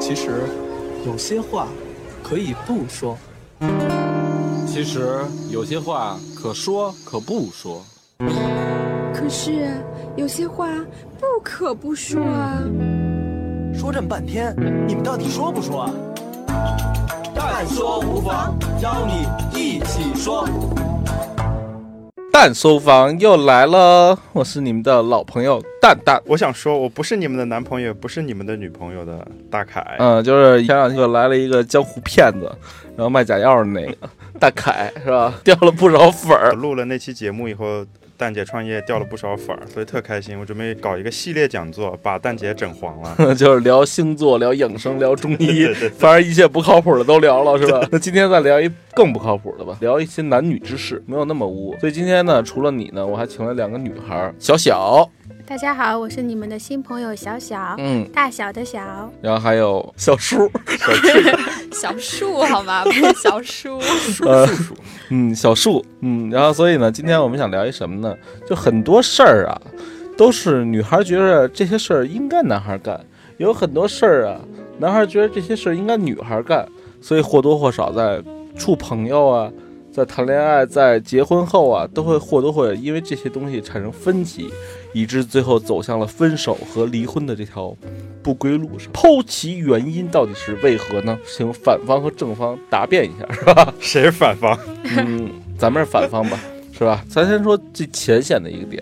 其实，有些话可以不说。其实有些话可说可不说。可是有些话不可不说啊。说这么半天，你们到底说不说啊？但说无妨，邀你一起说。蛋搜房又来了，我是你们的老朋友蛋蛋。我想说，我不是你们的男朋友，不是你们的女朋友的大凯。嗯，就是前两天来了一个江湖骗子，然后卖假药的那个大凯是吧？掉了不少粉儿。录了那期节目以后。蛋姐创业掉了不少粉儿，所以特开心。我准备搞一个系列讲座，把蛋姐整黄了。就是聊星座、聊养生、聊中医，反正一切不靠谱的都聊了，是吧？那今天再聊一更不靠谱的吧，聊一些男女之事，没有那么污。所以今天呢，除了你呢，我还请了两个女孩，小小。大家好，我是你们的新朋友小小，嗯，大小的小，然后还有小叔，小树，小树好吗？不是小树，树树，嗯，小树，嗯，然后所以呢，今天我们想聊一什么呢？就很多事儿啊，都是女孩觉得这些事儿应该男孩干，有很多事儿啊，男孩觉得这些事儿应该女孩干，所以或多或少在处朋友啊。在谈恋爱，在结婚后啊，都会或多或少因为这些东西产生分歧，以致最后走向了分手和离婚的这条不归路上。剖其原因到底是为何呢？请反方和正方答辩一下，是吧？谁是反方？嗯，咱们是反方吧。是吧？咱先说最浅显的一个点，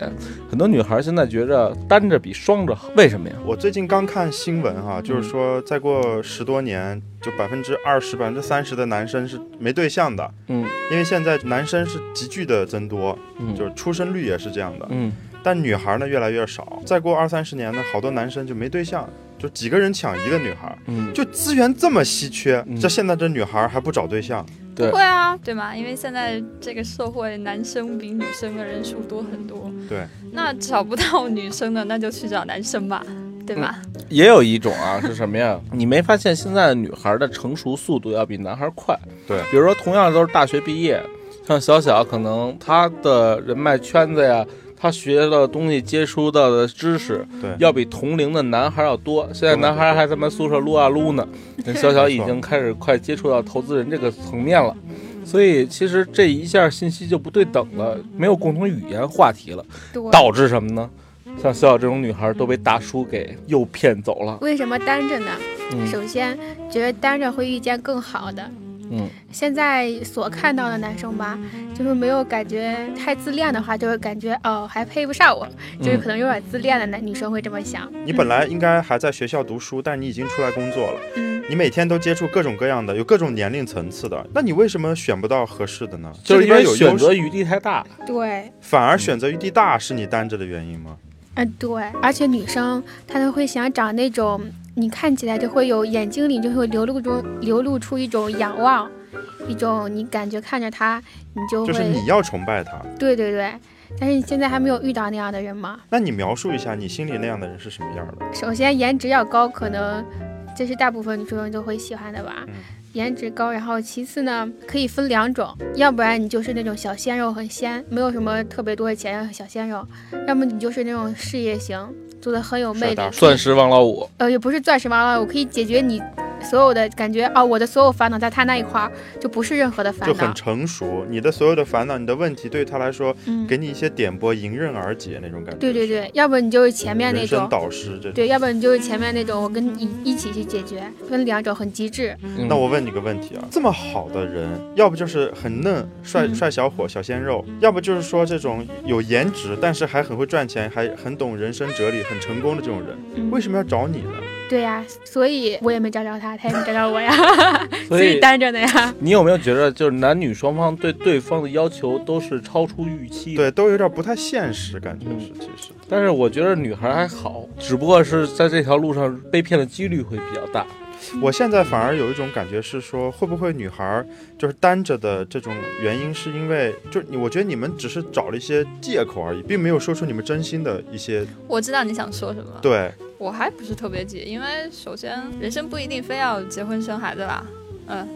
很多女孩现在觉着单着比双着好，为什么呀？我最近刚看新闻哈，就是说再过十多年，就百分之二十、百分之三十的男生是没对象的。嗯，因为现在男生是急剧的增多，嗯，就是出生率也是这样的。嗯，但女孩呢越来越少，再过二三十年呢，好多男生就没对象，就几个人抢一个女孩。嗯，就资源这么稀缺，这现在这女孩还不找对象？不会啊，对吗？因为现在这个社会，男生比女生的人数多很多。对，那找不到女生的，那就去找男生吧，对吧？也有一种啊，是什么呀？你没发现现在女孩的成熟速度要比男孩快？对，比如说同样都是大学毕业，像小小，可能她的人脉圈子呀。他学的东西、接触到的知识，对，要比同龄的男孩要多。现在男孩还在们宿舍撸啊撸呢，小小已经开始快接触到投资人这个层面了，所以其实这一下信息就不对等了，没有共同语言话题了，导致什么呢？像小小这种女孩都被大叔给诱骗走了。为什么单着呢？首先觉得单着会遇见更好的。嗯，现在所看到的男生吧，就是没有感觉太自恋的话，就会感觉哦还配不上我，就是可能有点自恋的男女生会这么想。你本来应该还在学校读书，但你已经出来工作了，嗯，你每天都接触各种各样的，有各种年龄层次的，那你为什么选不到合适的呢？就是因为选择余地太大。对，反而选择余地大是你单着的原因吗？嗯，对，而且女生她都会想找那种。你看起来就会有眼睛里就会流露中流露出一种仰望，一种你感觉看着他，你就会就是你要崇拜他。对对对，但是你现在还没有遇到那样的人吗？那你描述一下你心里那样的人是什么样的？首先颜值要高，可能这是大部分女生都会喜欢的吧。颜值高，然后其次呢，可以分两种，要不然你就是那种小鲜肉，很鲜，没有什么特别多的钱，小鲜肉；要么你就是那种事业型。做的很有魅力，钻石王老五，呃，也不是钻石王老五，可以解决你。所有的感觉啊，我的所有烦恼在他那一块儿就不是任何的烦恼，就很成熟。你的所有的烦恼，你的问题对他来说，给你一些点拨，迎刃而解那种感觉。对对对，要不你就是前面那种导师，这对，要不你就是前面那种，我跟你一起去解决，分两种很极致。那我问你个问题啊，这么好的人，要不就是很嫩帅帅小伙小鲜肉，要不就是说这种有颜值，但是还很会赚钱，还很懂人生哲理，很成功的这种人，为什么要找你呢？对呀，所以我也没找着他，他也没找着我呀，所以单着的呀。你有没有觉得，就是男女双方对对方的要求都是超出预期？对，都有点不太现实，感觉是其实。但是我觉得女孩还好，只不过是在这条路上被骗的几率会比较大。我现在反而有一种感觉是说，会不会女孩就是单着的这种原因，是因为就你，我觉得你们只是找了一些借口而已，并没有说出你们真心的一些。我知道你想说什么。对。我还不是特别急，因为首先人生不一定非要结婚生孩子啦，嗯，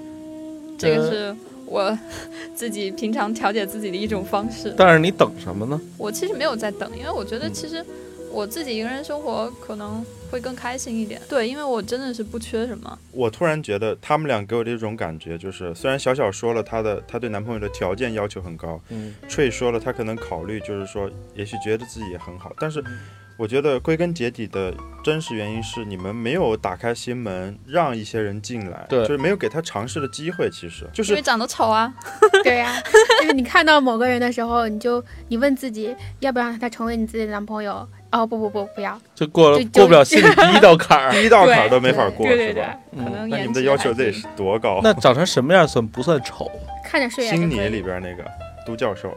这个是我 自己平常调节自己的一种方式。但是你等什么呢？我其实没有在等，因为我觉得其实我自己一个人生活可能会更开心一点。对，因为我真的是不缺什么。我突然觉得他们俩给我的一种感觉就是，虽然小小说了她的她对男朋友的条件要求很高，嗯，翠说了她可能考虑就是说，也许觉得自己也很好，但是。我觉得归根结底的真实原因是你们没有打开心门，让一些人进来，对，就是没有给他尝试的机会。其实就是因为长得丑啊，对呀，就是你看到某个人的时候，你就你问自己要不要让他成为你自己的男朋友？哦，不不不，不要，就过了过不了心里第一道坎儿，第一道坎儿都没法过，是吧？可能那你们的要求得是多高？那长成什么样算不算丑？看着顺眼。星爷里边那个都教授。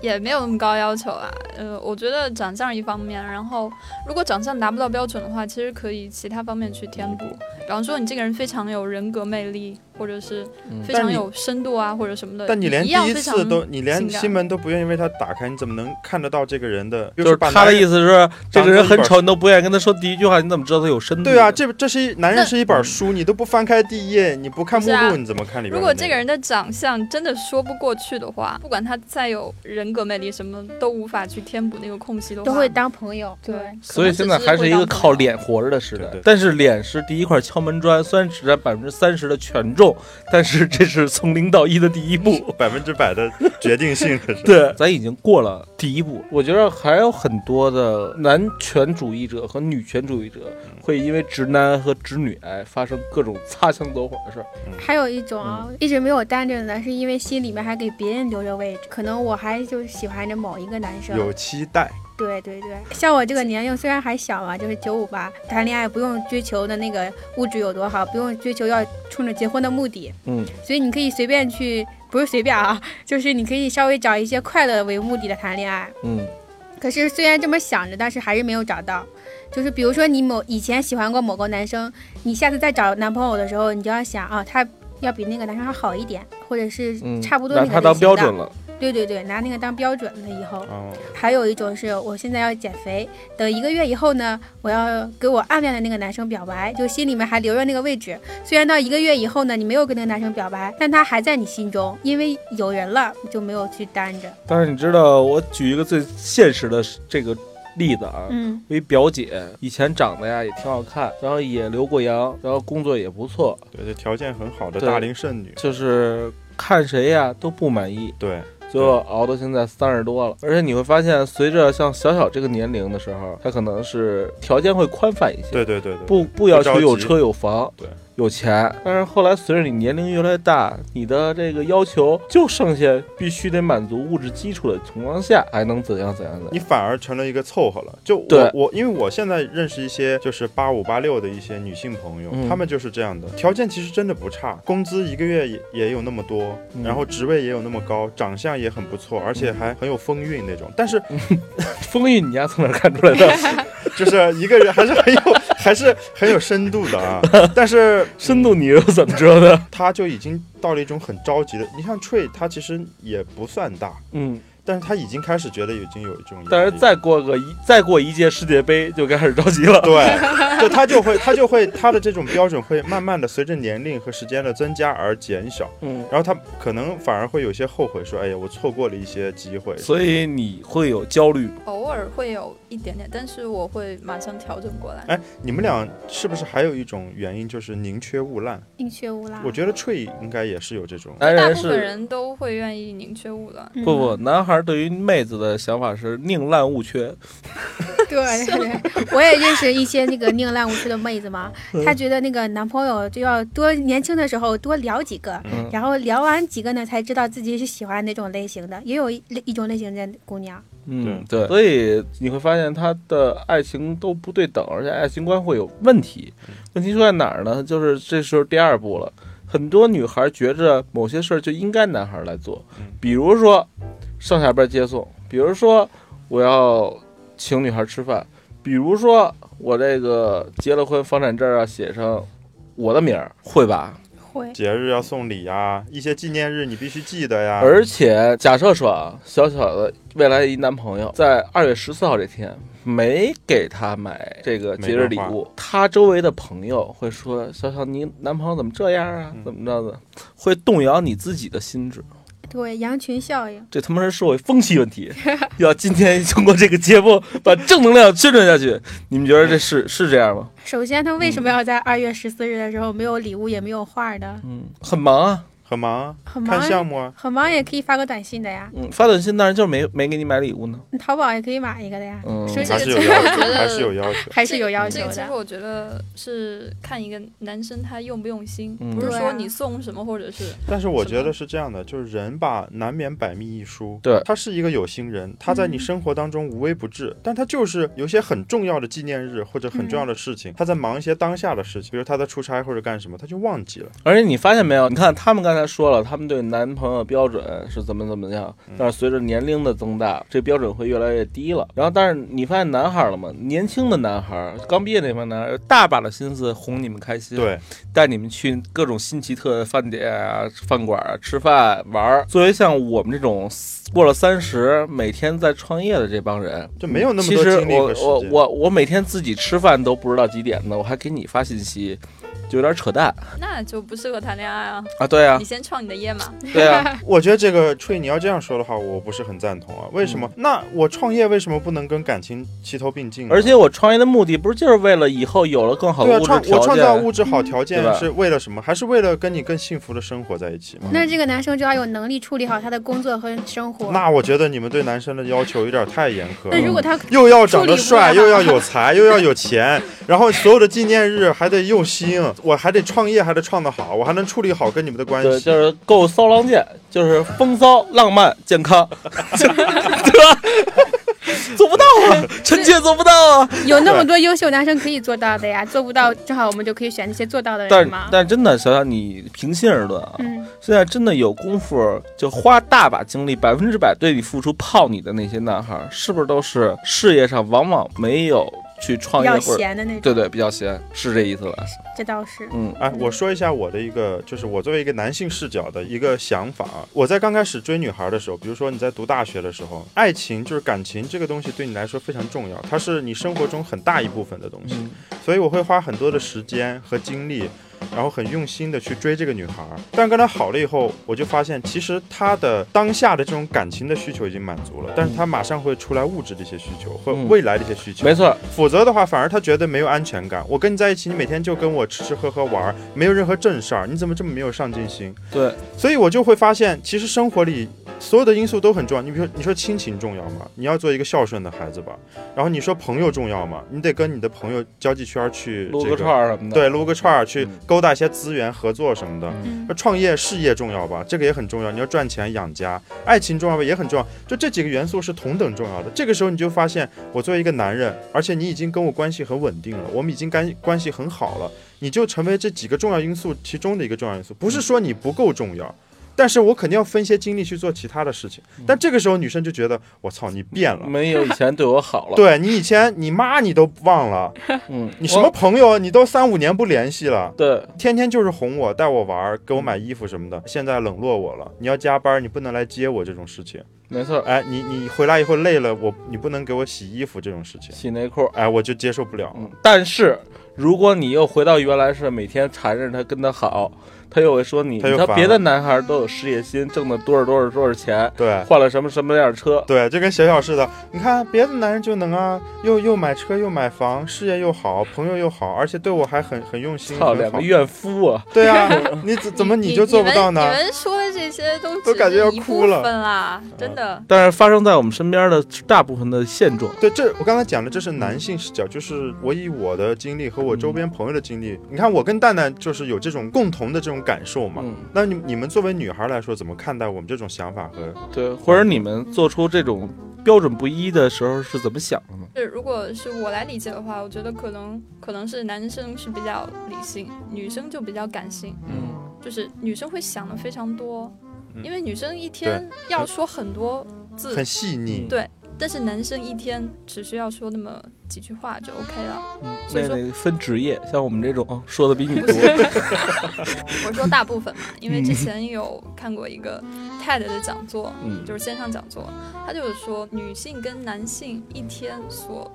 也没有那么高要求啊，呃，我觉得长相一方面，然后如果长相达不到标准的话，其实可以其他方面去填补。比方说，你这个人非常有人格魅力。或者是非常有深度啊，或者什么的。但你连第一次都，你连心门都不愿意为他打开，你怎么能看得到这个人的？就是他的意思是，这个人很丑，你都不愿意跟他说第一句话，你怎么知道他有深度？对啊，这这是一男人是一本书，你都不翻开第一页，你不看目录，你怎么看里面？如果这个人的长相真的说不过去的话，不管他再有人格魅力，什么都无法去填补那个空隙的话，都会当朋友。对，所以现在还是一个靠脸活着的时代。但是脸是第一块敲门砖，虽然只占百分之三十的权重，但是。这是从零到一的第一步，百分之百的决定性。对，咱已经过了第一步。我觉得还有很多的男权主义者和女权主义者会因为直男和直女癌发生各种擦枪走火的事儿。还有一种啊，一直没有单着的，是因为心里面还给别人留着位置。可能我还就喜欢着某一个男生，有期待。对对对，像我这个年龄虽然还小嘛，就是九五八，谈恋爱不用追求的那个物质有多好，不用追求要冲着结婚的目的，嗯，所以你可以随便去，不是随便啊，就是你可以稍微找一些快乐为目的的谈恋爱，嗯。可是虽然这么想着，但是还是没有找到。就是比如说你某以前喜欢过某个男生，你下次再找男朋友的时候，你就要想啊，他要比那个男生还好一点，或者是差不多那个他当标准了。对对对，拿那个当标准了以后，还有一种是我现在要减肥，等一个月以后呢，我要给我暗恋的那个男生表白，就心里面还留着那个位置。虽然到一个月以后呢，你没有跟那个男生表白，但他还在你心中，因为有人了，就没有去单着。但是你知道，我举一个最现实的这个例子啊，嗯，一表姐以前长得呀也挺好看，然后也留过洋，然后工作也不错，对，这条件很好的大龄剩女，就是看谁呀都不满意，对。就熬到现在三十多了，而且你会发现，随着像小小这个年龄的时候，他可能是条件会宽泛一些，对对对对，不不要求有车有房，对。有钱，但是后来随着你年龄越来越大，你的这个要求就剩下必须得满足物质基础的情况下，还能怎样怎样的？你反而成了一个凑合了。就我我，因为我现在认识一些就是八五八六的一些女性朋友，她们就是这样的，条件其实真的不差，工资一个月也也有那么多，然后职位也有那么高，长相也很不错，而且还很有风韵那种。但是 风韵你家从哪看出来的？就是一个人还是很有还是很有深度的啊，但是。深度你又怎么知道的？他就已经到了一种很着急的。你像 Tree，他其实也不算大，嗯。但是他已经开始觉得已经有一种，但是再过个一再过一届世界杯就开始着急了。对，就他就会他就会他的这种标准会慢慢的随着年龄和时间的增加而减小。嗯，然后他可能反而会有些后悔，说哎呀，我错过了一些机会。所以你会有焦虑，偶尔会有一点点，但是我会马上调整过来。哎，你们俩是不是还有一种原因就是宁缺毋滥？宁缺毋滥，我觉得 Tree 应该也是有这种。大部分人都会愿意宁缺毋滥。不不，男孩对于妹子。的想法是宁滥勿缺，对对，我也认识一些那个宁滥勿缺的妹子嘛。她觉得那个男朋友就要多年轻的时候多聊几个，然后聊完几个呢，才知道自己是喜欢哪种类型的。也有一一种类型的姑娘，嗯，对。所以你会发现她的爱情都不对等，而且爱情观会有问题。问题出在哪儿呢？就是这时候第二步了。很多女孩觉着某些事儿就应该男孩来做，比如说上下班接送。比如说，我要请女孩吃饭；比如说，我这个结了婚，房产证啊写上我的名儿，会吧？会。节日要送礼呀，一些纪念日你必须记得呀。而且，假设说啊，小小的未来一男朋友在二月十四号这天没给她买这个节日礼物，他周围的朋友会说：“小小，你男朋友怎么这样啊？怎么着的？”会动摇你自己的心智。对，羊群效应，这他妈是社会风气问题。要今天通过这个节目把正能量宣传下去，你们觉得这是是这样吗？首先，他为什么要在二月十四日的时候没有礼物也没有画呢？嗯，很忙啊。很忙，很忙，看项目啊，很忙也可以发个短信的呀。嗯，发短信，当然就是没没给你买礼物呢。淘宝也可以买一个的呀。嗯，还是有要求，还是有要求，还是有要求的。其实我觉得是看一个男生他用不用心，不是说你送什么或者是。但是我觉得是这样的，就是人吧，难免百密一疏。对，他是一个有心人，他在你生活当中无微不至，但他就是有些很重要的纪念日或者很重要的事情，他在忙一些当下的事情，比如他在出差或者干什么，他就忘记了。而且你发现没有？你看他们刚才说了，他们对。男朋友标准是怎么怎么样？但是随着年龄的增大，这标准会越来越低了。然后，但是你发现男孩了吗？年轻的男孩，刚毕业那帮男孩，大把的心思哄你们开心，对，带你们去各种新奇特的饭店啊、饭馆啊吃饭玩。作为像我们这种过了三十，每天在创业的这帮人，就没有那么多精力我我我我每天自己吃饭都不知道几点呢，我还给你发信息。就有点扯淡，那就不适合谈恋爱啊！啊，对啊，你先创你的业嘛。对啊，我觉得这个吹，你要这样说的话，我不是很赞同啊。为什么？那我创业为什么不能跟感情齐头并进？而且我创业的目的不是就是为了以后有了更好的物质条件？我创造物质好条件是为了什么？还是为了跟你更幸福的生活在一起吗？那这个男生就要有能力处理好他的工作和生活。那我觉得你们对男生的要求有点太严苛。那如果他又要长得帅，又要有才，又要有钱，然后所有的纪念日还得用心，我还得创业。还得创得好，我还能处理好跟你们的关系，就是够骚浪贱，就是风骚浪漫健康，对吧？做不到啊，臣妾做不到啊。有那么多优秀男生可以做到的呀，做不到，正好我们就可以选那些做到的人嘛。但真的，想想你平心而论啊，现在真的有功夫就花大把精力，百分之百对你付出泡你的那些男孩，是不是都是事业上往往没有？去创业或者对对比较闲是这意思吧？这倒是。嗯，哎，我说一下我的一个，就是我作为一个男性视角的一个想法啊。我在刚开始追女孩的时候，比如说你在读大学的时候，爱情就是感情这个东西对你来说非常重要，它是你生活中很大一部分的东西，所以我会花很多的时间和精力。然后很用心的去追这个女孩，但跟她好了以后，我就发现其实她的当下的这种感情的需求已经满足了，但是她马上会出来物质的一些需求和未来的一些需求。没错，否则的话，反而她觉得没有安全感。我跟你在一起，你每天就跟我吃吃喝喝玩，没有任何正事儿，你怎么这么没有上进心？对，所以我就会发现，其实生活里。所有的因素都很重要。你比如说，你说亲情重要吗？你要做一个孝顺的孩子吧。然后你说朋友重要吗？你得跟你的朋友交际圈去撸个串儿什么的。对，撸个串儿去勾搭一些资源合作什么的。那创业事业重要吧？这个也很重要。你要赚钱养家，爱情重要吧？也很重要。就这几个元素是同等重要的。这个时候你就发现，我作为一个男人，而且你已经跟我关系很稳定了，我们已经干关系很好了，你就成为这几个重要因素其中的一个重要因素。不是说你不够重要。但是我肯定要分些精力去做其他的事情。但这个时候女生就觉得我操，你变了，没有以前对我好了。对你以前你妈你都忘了，嗯，你什么朋友你都三五年不联系了，对，天天就是哄我带我玩，给我买衣服什么的。现在冷落我了，你要加班，你不能来接我这种事情。没错，哎，你你回来以后累了，我你不能给我洗衣服这种事情，洗内裤，哎，我就接受不了。但是如果你又回到原来是每天缠着他跟他好。他又会说你，他别的男孩都有事业心，挣的多少多少多少钱，对，换了什么什么样的车，对，就跟小小似的。你看别的男人就能啊，又又买车又买房，事业又好，朋友又好，而且对我还很很用心。操，两个怨妇啊！对啊，你怎怎么你就做不到呢？你们说的这些都都感觉要哭了啦，真的。但是发生在我们身边的大部分的现状，对，这我刚才讲的这是男性视角，就是我以我的经历和我周边朋友的经历，你看我跟蛋蛋就是有这种共同的这种感受嘛。那你你们作为女孩来说，怎么看待我们这种想法和对，或者你们做出这种标准不一的时候是怎么想的呢？是如果是我来理解的话，我觉得可能可能是男生是比较理性，女生就比较感性。嗯，就是女生会想的非常多，因为女生一天要说很多字，很细腻。对。但是男生一天只需要说那么几句话就 OK 了。嗯，那得分职业，像我们这种说的比你多。我说大部分嘛，因为之前有看过一个 TED 的讲座，嗯就是线上讲座，他就是说女性跟男性一天所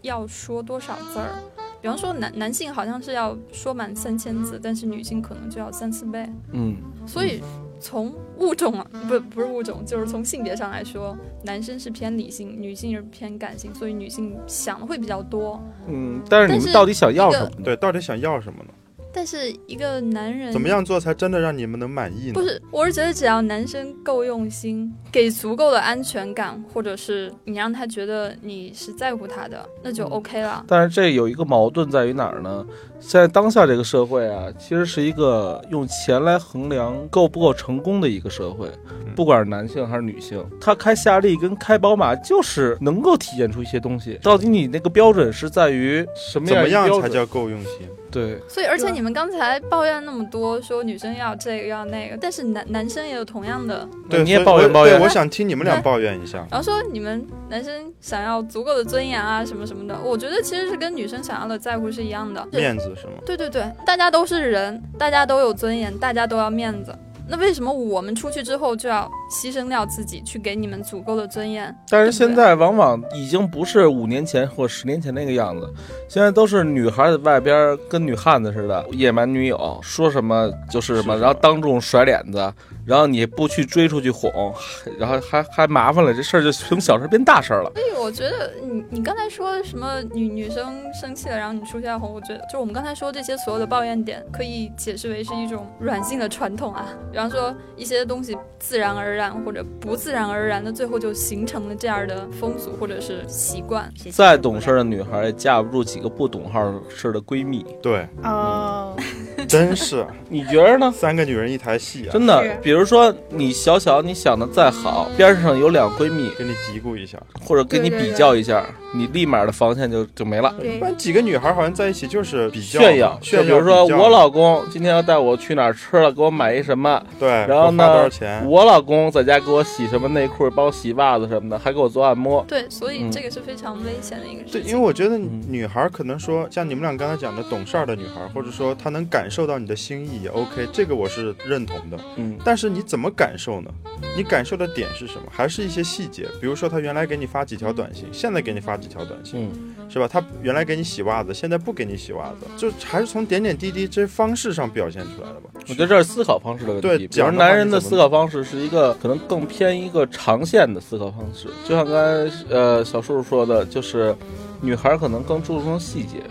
要说多少字儿，比方说男男性好像是要说满三千字，但是女性可能就要三四倍。嗯，所以。从物种啊，不不是物种，就是从性别上来说，男生是偏理性，女性是偏感性，所以女性想的会比较多。嗯，但是你们到底想要什么？对，到底想要什么呢？但是一个男人怎么样做才真的让你们能满意呢？不是，我是觉得只要男生够用心，给足够的安全感，或者是你让他觉得你是在乎他的，那就 OK 了。但是这有一个矛盾在于哪儿呢？现在当下这个社会啊，其实是一个用钱来衡量够不够成功的一个社会，不管是男性还是女性，他开夏利跟开宝马就是能够体现出一些东西。到底你那个标准是在于什么样？怎么样才叫够用心？对。所以，而且你们刚才抱怨那么多，说女生要这个要那个，但是男男生也有同样的。对，你也抱怨抱怨。我想听你们俩抱怨一下。然后说你们男生想要足够的尊严啊，什么什么的，我觉得其实是跟女生想要的在乎是一样的，面子是吗？对对对。大家都是人，大家都有尊严，大家都要面子。那为什么我们出去之后就要牺牲掉自己，去给你们足够的尊严？但是现在往往已经不是五年前或十年前那个样子，现在都是女孩在外边跟女汉子似的，野蛮女友，说什么就是什么，然后当众甩脸子。然后你不去追出去哄，然后还还麻烦了，这事儿就从小事变大事了。所以我觉得你你刚才说什么女女生生气了，然后你出去要哄，我觉得就我们刚才说这些所有的抱怨点，可以解释为是一种软性的传统啊。比方说一些东西自然而然或者不自然而然的，最后就形成了这样的风俗或者是习惯。再懂事的女孩也架不住几个不懂号事的闺蜜。对，哦，真是。你觉得呢？三个女人一台戏啊，真的，比。如说你小小你想的再好，边上有两闺蜜给你嘀咕一下，或者跟你比较一下，你立马的防线就就没了。一般几个女孩好像在一起就是比较炫耀，炫耀。比如说我老公今天要带我去哪儿吃了，给我买一什么？对，然后呢，多少钱？我老公在家给我洗什么内裤，帮我洗袜子什么的，还给我做按摩。对，所以这个是非常危险的一个事情。对，因为我觉得女孩可能说像你们俩刚才讲的懂事儿的女孩，或者说她能感受到你的心意也 OK，这个我是认同的。嗯，但是你怎么感受？呢？你感受的点是什么？还是一些细节？比如说，他原来给你发几条短信，现在给你发几条短信，是吧？他原来给你洗袜子，现在不给你洗袜子，就还是从点点滴滴这些方式上表现出来的吧？我觉得这是思考方式的问题。对，假如男人的思考方式是一个可能更偏一个长线的思考方式，就像刚才呃小叔叔说的，就是女孩可能更注重细节。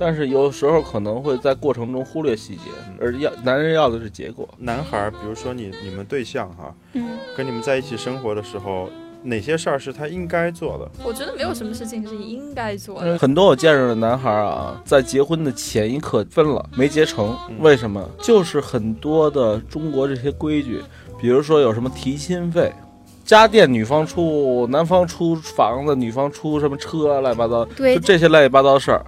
但是有时候可能会在过程中忽略细节，而要男人要的是结果。男孩，比如说你你们对象哈，嗯，跟你们在一起生活的时候，哪些事儿是他应该做的？我觉得没有什么事情是应该做的。很多我见着的男孩啊，在结婚的前一刻分了，没结成，为什么？就是很多的中国这些规矩，比如说有什么提亲费，家电女方出，男方出房子，女方出什么车，乱七八糟，就这些乱七八糟事儿。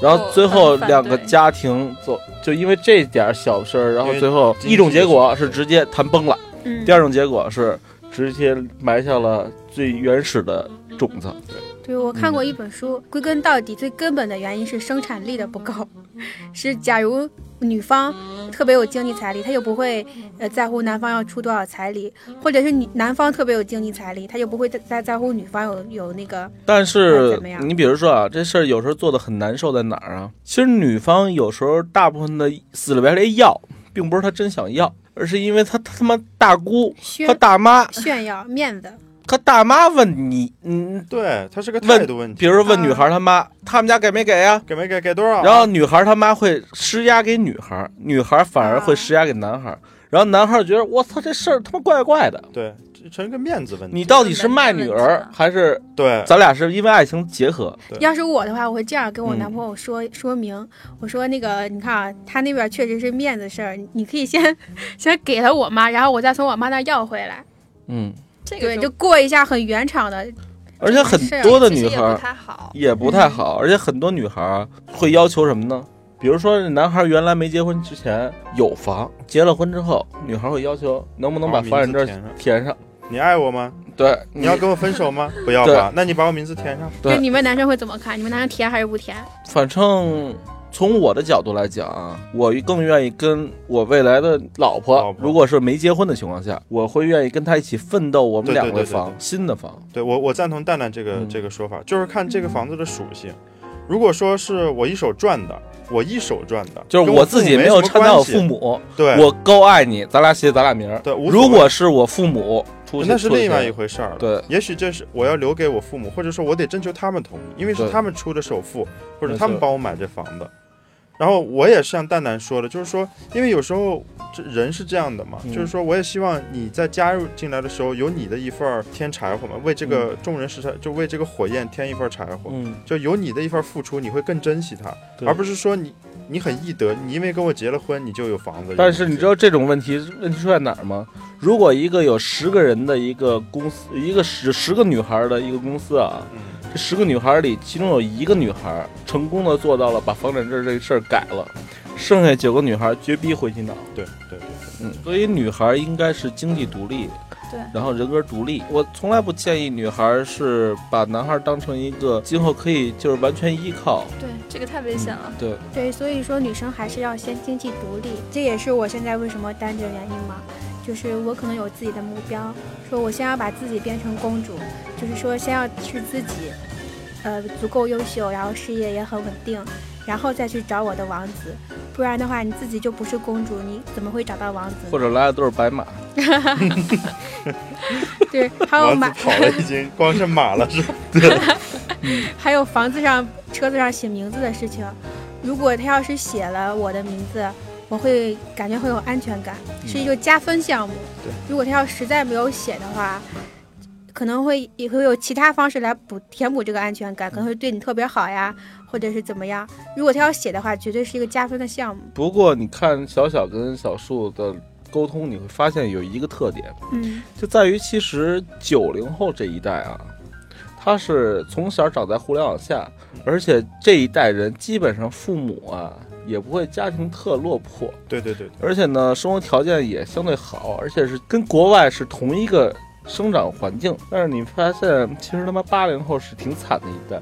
然后最后两个家庭走，就因为这点小事儿，然后最后一种结果是直接谈崩了，第二种结果是直接埋下了最原始的种子。对，对我看过一本书，归根到底最根本的原因是生产力的不够，是假如。女方特别有经济财力，她就不会呃在乎男方要出多少彩礼，或者是女男方特别有经济财力，他就不会在在在乎女方有有那个。但是你比如说啊，这事儿有时候做的很难受在哪儿啊？其实女方有时候大部分的死了白赖要，并不是她真想要，而是因为她他妈大姑她大妈炫耀面子。他大妈问你，嗯，对他是个态度问题。比如说问女孩他妈，他们家给没给呀？给没给？给多少？然后女孩他妈会施压给女孩，女孩反而会施压给男孩。然后男孩觉得我操，这事儿他妈怪怪的。对，成一个面子问题。你到底是卖女儿还是对？咱俩是因为爱情结合。要是我的话，我会这样跟我男朋友说说明。我说那个，你看啊，他那边确实是面子事儿，你可以先 先给了我妈，然后我再从我妈那要回来。嗯。对，就过一下很原厂的，而且很多的女孩也不太好，也不太好。而且很多女孩会要求什么呢？比如说，男孩原来没结婚之前有房，结了婚之后，女孩会要求能不能把房产证填上？你爱我吗？对，你要跟我分手吗？不要吧？那你把我名字填上。对，你们男生会怎么看？你们男生填还是不填？反正。从我的角度来讲啊，我更愿意跟我未来的老婆，如果是没结婚的情况下，我会愿意跟她一起奋斗，我们两个房新的房。对我，我赞同蛋蛋这个这个说法，就是看这个房子的属性。如果说是我一手赚的，我一手赚的，就是我自己没有掺杂我父母，对，我够爱你，咱俩写咱俩名儿。对，如果是我父母出那是另外一回事儿了。对，也许这是我要留给我父母，或者说我得征求他们同意，因为是他们出的首付，或者他们帮我买这房子。然后我也像蛋蛋说的，就是说，因为有时候这人是这样的嘛，就是说，我也希望你在加入进来的时候有你的一份添柴火嘛，为这个众人拾柴，就为这个火焰添一份柴火，就有你的一份付出，你会更珍惜它，而不是说你你很易得，你因为跟我结了婚，你就有房子。但是你知道这种问题问题出在哪儿吗？如果一个有十个人的一个公司，一个十十个女孩的一个公司啊。十个女孩里，其中有一个女孩成功的做到了把房产证这个事儿改了，剩下九个女孩绝逼回青岛。对对对，嗯，所以女孩应该是经济独立，对，然后人格独立。我从来不建议女孩是把男孩当成一个今后可以就是完全依靠。对，这个太危险了。对对，所以说女生还是要先经济独立，这也是我现在为什么单着原因嘛。就是我可能有自己的目标，说我先要把自己变成公主，就是说先要去自己，呃，足够优秀，然后事业也很稳定，然后再去找我的王子。不然的话，你自己就不是公主，你怎么会找到王子？或者来的都是白马。对，还有马跑了已经光是马了是吧？对。还有房子上、车子上写名字的事情，如果他要是写了我的名字。我会感觉会有安全感，是一个加分项目。对，如果他要实在没有写的话，可能会也会有其他方式来补填补这个安全感，可能会对你特别好呀，或者是怎么样。如果他要写的话，绝对是一个加分的项目。不过你看小小跟小树的沟通，你会发现有一个特点，嗯，就在于其实九零后这一代啊，他是从小长在互联网下，而且这一代人基本上父母啊。也不会家庭特落魄，对对对，而且呢，生活条件也相对好，而且是跟国外是同一个生长环境。但是你发现，其实他妈八零后是挺惨的一代，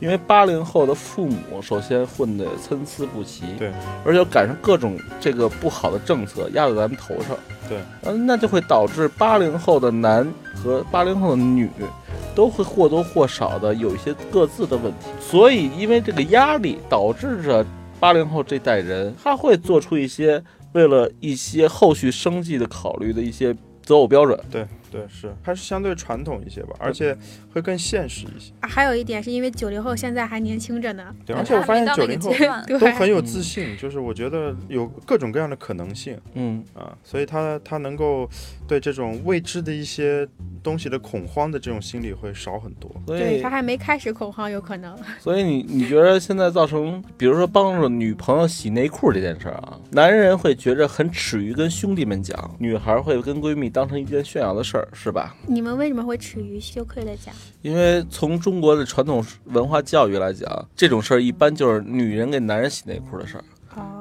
因为八零后的父母首先混得参差不齐，对，而且赶上各种这个不好的政策压在咱们头上，对，嗯，那就会导致八零后的男和八零后的女都会或多或少的有一些各自的问题，所以因为这个压力导致着。八零后这代人，他会做出一些为了一些后续生计的考虑的一些择偶标准。对。对，是还是相对传统一些吧，而且会更现实一些。还有一点是因为九零后现在还年轻着呢，对，而且我发现九零后都很有自信，就是我觉得有各种各样的可能性，嗯。啊，所以他他能够对这种未知的一些东西的恐慌的这种心理会少很多。对他还没开始恐慌，有可能。所以你你觉得现在造成，比如说帮助女朋友洗内裤这件事儿啊，男人会觉着很耻于跟兄弟们讲，女孩会跟闺蜜当成一件炫耀的事儿。是吧？你们为什么会耻于羞愧的讲？因为从中国的传统文化教育来讲，这种事儿一般就是女人给男人洗内裤的事儿。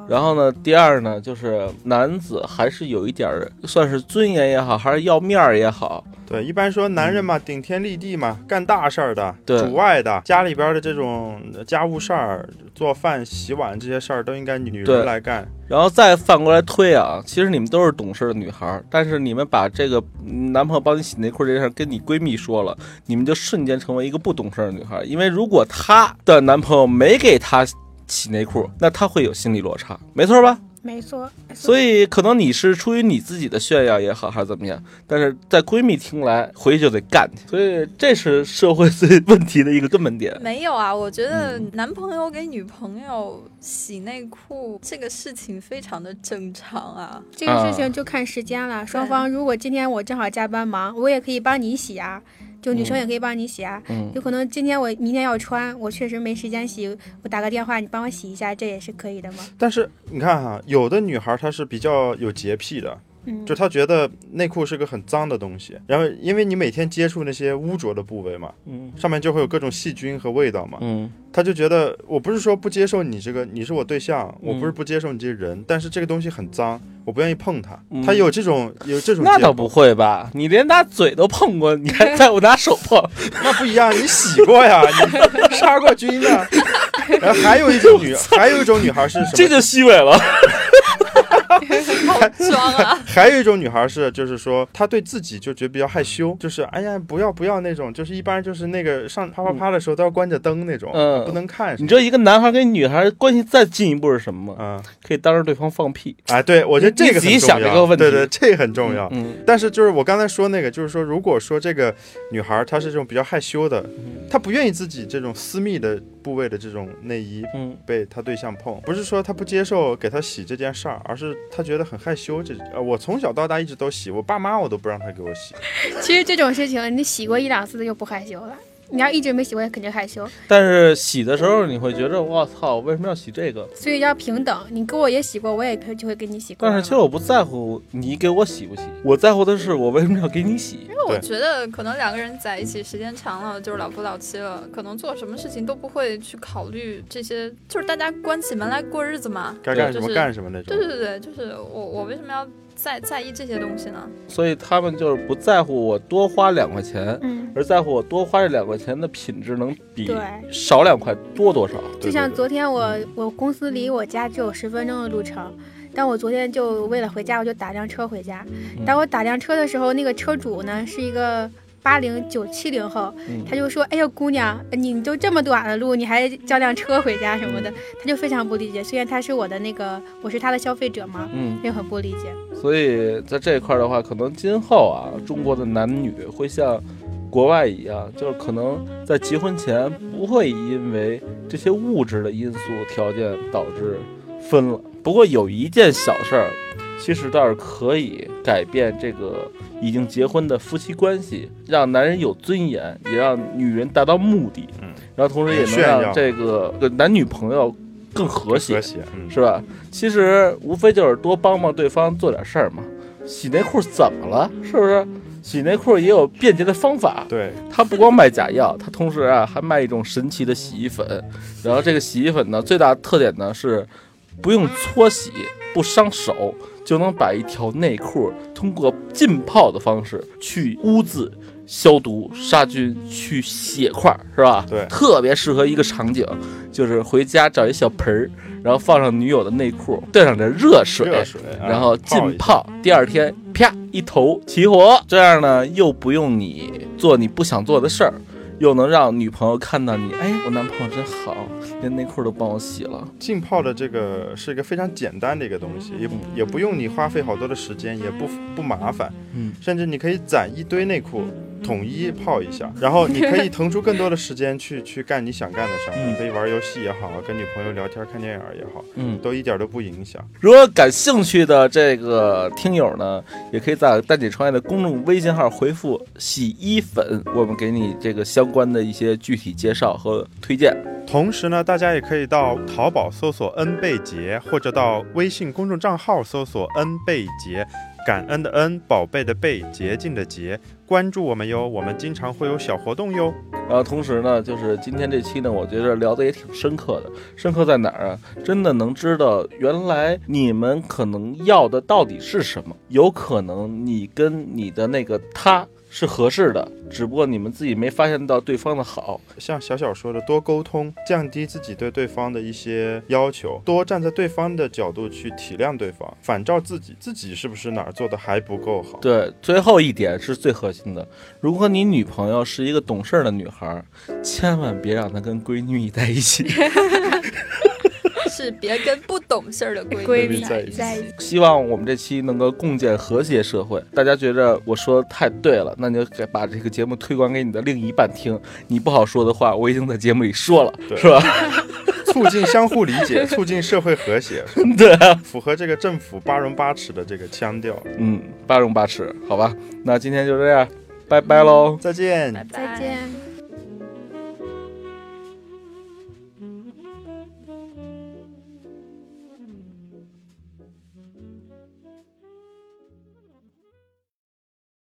然后呢，第二呢，就是男子还是有一点儿算是尊严也好，还是要面儿也好。对，一般说男人嘛，顶天立地嘛，干大事儿的，对，主外的，家里边的这种家务事儿，做饭、洗碗这些事儿都应该女人来干。然后再反过来推啊，其实你们都是懂事的女孩，但是你们把这个男朋友帮你洗内裤这件事跟你闺蜜说了，你们就瞬间成为一个不懂事的女孩，因为如果她的男朋友没给她。洗内裤，那他会有心理落差，没错吧？没错。所以可能你是出于你自己的炫耀也好，还是怎么样，但是在闺蜜听来，回去就得干去。所以这是社会最问题的一个根本点。没有啊，我觉得男朋友给女朋友洗内裤这个事情非常的正常啊。这个事情就看时间了，双方如果今天我正好加班忙，我也可以帮你洗啊。就女生也可以帮你洗啊，有可能今天我明天要穿，我确实没时间洗，我打个电话你帮我洗一下，这也是可以的吗？但是你看哈，有的女孩她是比较有洁癖的。就他觉得内裤是个很脏的东西，然后因为你每天接触那些污浊的部位嘛，嗯，上面就会有各种细菌和味道嘛，嗯，他就觉得我不是说不接受你这个，你是我对象，我不是不接受你这个人，但是这个东西很脏，我不愿意碰它。他有这种有这种，那倒不会吧？你连拿嘴都碰过，你还在我拿手碰？那不一样，你洗过呀，你杀过菌呢。然后还有一种女，还有一种女孩是什么？这就虚伪了。好装啊！还有一种女孩是，就是说她对自己就觉得比较害羞，就是哎呀不要不要那种，就是一般就是那个上啪啪啪的时候都要关着灯那种，嗯，不能看。你知道一个男孩跟女孩关系再进一步是什么吗？嗯，可以当着对方放屁。哎，对我觉得这个自己想这个问题，对对，这个很重要。嗯，但是就是我刚才说那个，就是说如果说这个女孩她是这种比较害羞的，她不愿意自己这种私密的部位的这种内衣，嗯，被她对象碰，不是说她不接受给她洗这件事儿，而是他觉得很害羞。这呃，我从小到大一直都洗，我爸妈我都不让他给我洗。其实这种事情，你洗过一两次就不害羞了。你要一直没洗过，也肯定害羞。但是洗的时候，你会觉得我操，为什么要洗这个？所以要平等，你给我也洗过，我也就会给你洗过。但是其实我不在乎你给我洗不洗，我在乎的是我为什么要给你洗。因为我觉得可能两个人在一起时间长了，就是老夫老妻了，可能做什么事情都不会去考虑这些，就是大家关起门来过日子嘛，该干什么干什么那种。对对对对，就是我我为什么要？在在意这些东西呢，所以他们就是不在乎我多花两块钱，嗯，而在乎我多花这两块钱的品质能比少两块多多少。就像昨天我我公司离我家只有十分钟的路程，但我昨天就为了回家，我就打辆车回家。当我打辆车的时候，那个车主呢是一个。八零九七零后，他就说：“哎呀，姑娘，你都这么短的路，你还叫辆车回家什么的？”他就非常不理解。虽然他是我的那个，我是他的消费者嘛，嗯，也很不理解。所以在这一块的话，可能今后啊，中国的男女会像国外一样，就是可能在结婚前不会因为这些物质的因素条件导致分了。不过有一件小事儿。其实倒是可以改变这个已经结婚的夫妻关系，让男人有尊严，也让女人达到目的。嗯，然后同时也能让这个男女朋友更和谐，是吧？其实无非就是多帮帮对方做点事儿嘛。洗内裤怎么了？是不是？洗内裤也有便捷的方法。对，他不光卖假药，他同时啊还卖一种神奇的洗衣粉。然后这个洗衣粉呢，最大的特点呢是不用搓洗，不伤手。就能把一条内裤通过浸泡的方式去污渍、消毒、杀菌、去血块，是吧？对，特别适合一个场景，就是回家找一小盆儿，然后放上女友的内裤，兑上点热水，热水，然后浸泡，第二天啪一头起火，这样呢又不用你做你不想做的事儿。又能让女朋友看到你，哎，我男朋友真好，连内裤都帮我洗了。浸泡的这个是一个非常简单的一个东西，也也不用你花费好多的时间，也不不麻烦，嗯，甚至你可以攒一堆内裤。统一泡一下，然后你可以腾出更多的时间去 去干你想干的事儿。你可以玩游戏也好，跟女朋友聊天、看电影也好，嗯，都一点都不影响。如果感兴趣的这个听友呢，也可以在“蛋姐创业”的公众微信号回复“洗衣粉”，我们给你这个相关的一些具体介绍和推荐。同时呢，大家也可以到淘宝搜索“恩贝杰”，或者到微信公众账号搜索“恩贝节”。感恩的恩，宝贝的贝，洁净的洁，关注我们哟，我们经常会有小活动哟。然后同时呢，就是今天这期呢，我觉得聊得也挺深刻的。深刻在哪儿啊？真的能知道原来你们可能要的到底是什么？有可能你跟你的那个他。是合适的，只不过你们自己没发现到对方的好。像小小说的，多沟通，降低自己对对方的一些要求，多站在对方的角度去体谅对方，反照自己，自己是不是哪儿做的还不够好？对，最后一点是最核心的。如果你女朋友是一个懂事的女孩，千万别让她跟闺女在一起。是别跟不懂事儿的闺蜜在一起。希望我们这期能够共建和谐社会。大家觉得我说的太对了，那你就把这个节目推广给你的另一半听。你不好说的话，我已经在节目里说了，是吧？促进相互理解，促进社会和谐，对，符合这个政府八荣八耻的这个腔调。嗯，八荣八耻，好吧。那今天就这样，拜拜喽，再见，再见。